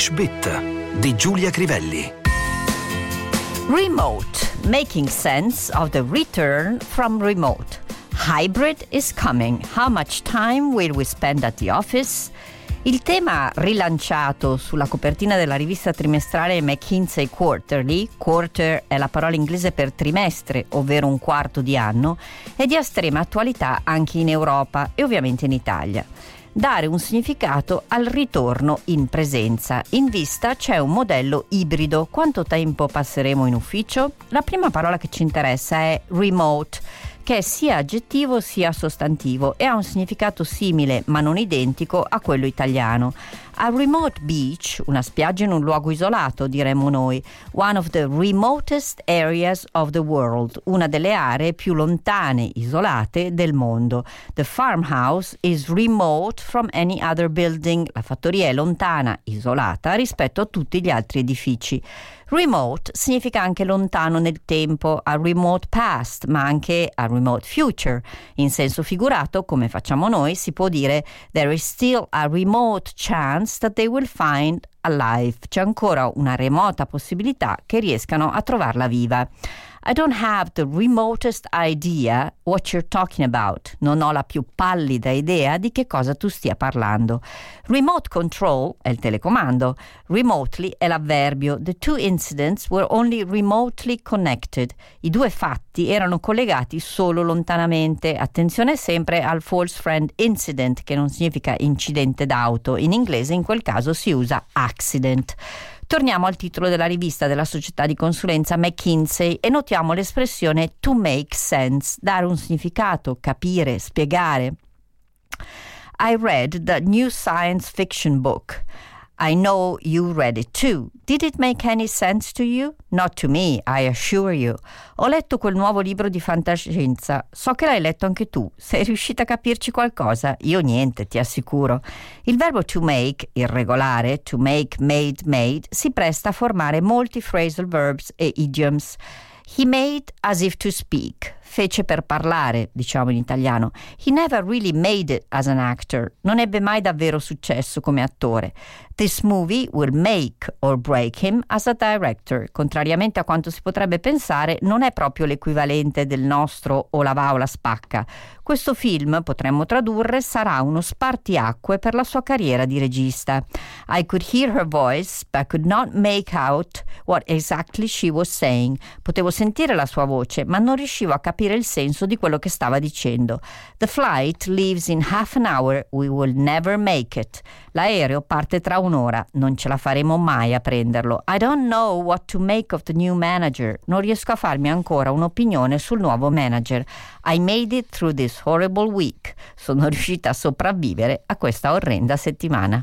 English Bit di Giulia Crivelli. Remote, making sense of the return from remote. Hybrid is coming. How much time will we spend at the office? Il tema rilanciato sulla copertina della rivista trimestrale McKinsey Quarterly, quarter è la parola inglese per trimestre, ovvero un quarto di anno, è di estrema attualità anche in Europa e ovviamente in Italia dare un significato al ritorno in presenza. In vista c'è un modello ibrido. Quanto tempo passeremo in ufficio? La prima parola che ci interessa è remote che è sia aggettivo sia sostantivo e ha un significato simile ma non identico a quello italiano. A remote beach, una spiaggia in un luogo isolato, diremmo noi, one of the remotest areas of the world, una delle aree più lontane, isolate del mondo. The farmhouse is remote from any other building, la fattoria è lontana, isolata rispetto a tutti gli altri edifici. Remote significa anche lontano nel tempo, a remote past, ma anche a remote future. In senso figurato, come facciamo noi, si può dire there is still a remote chance that they will find alive. C'è ancora una remota possibilità che riescano a trovarla viva. I don't have the remotest idea what you're talking about. Non ho la più pallida idea di che cosa tu stia parlando. Remote control è il telecomando. Remotely è l'avverbio. The two incidents were only remotely connected. I due fatti erano collegati solo lontanamente. Attenzione sempre al false friend incident, che non significa incidente d'auto. In inglese in quel caso si usa accident. Torniamo al titolo della rivista della società di consulenza McKinsey e notiamo l'espressione to make sense, dare un significato, capire, spiegare. I read the new science fiction book. I know you read it too. Did it make any sense to you? Not to me, I assure you. Ho letto quel nuovo libro di fantascienza. So che l'hai letto anche tu. Sei riuscita a capirci qualcosa? Io niente, ti assicuro. Il verbo to make, irregolare, to make, made, made, si presta a formare molti phrasal verbs e idioms. He made as if to speak. Fece per parlare, diciamo in italiano. He never really made it as an actor. Non ebbe mai davvero successo come attore. This movie will make or break him as a director. Contrariamente a quanto si potrebbe pensare, non è proprio l'equivalente del nostro o la va o la spacca. Questo film, potremmo tradurre, sarà uno spartiacque per la sua carriera di regista. I could hear her voice, but could not make out what exactly she was saying. Potevo sentire la sua voce, ma non riuscivo a capire il senso di quello che stava dicendo. The flight leaves in half an hour, we will never make it. L'aereo parte tra un'ora, non ce la faremo mai a prenderlo. I don't know what to make of the new manager. Non riesco a farmi ancora un'opinione sul nuovo manager. I made it through this horrible week. Sono riuscita a sopravvivere a questa orrenda settimana.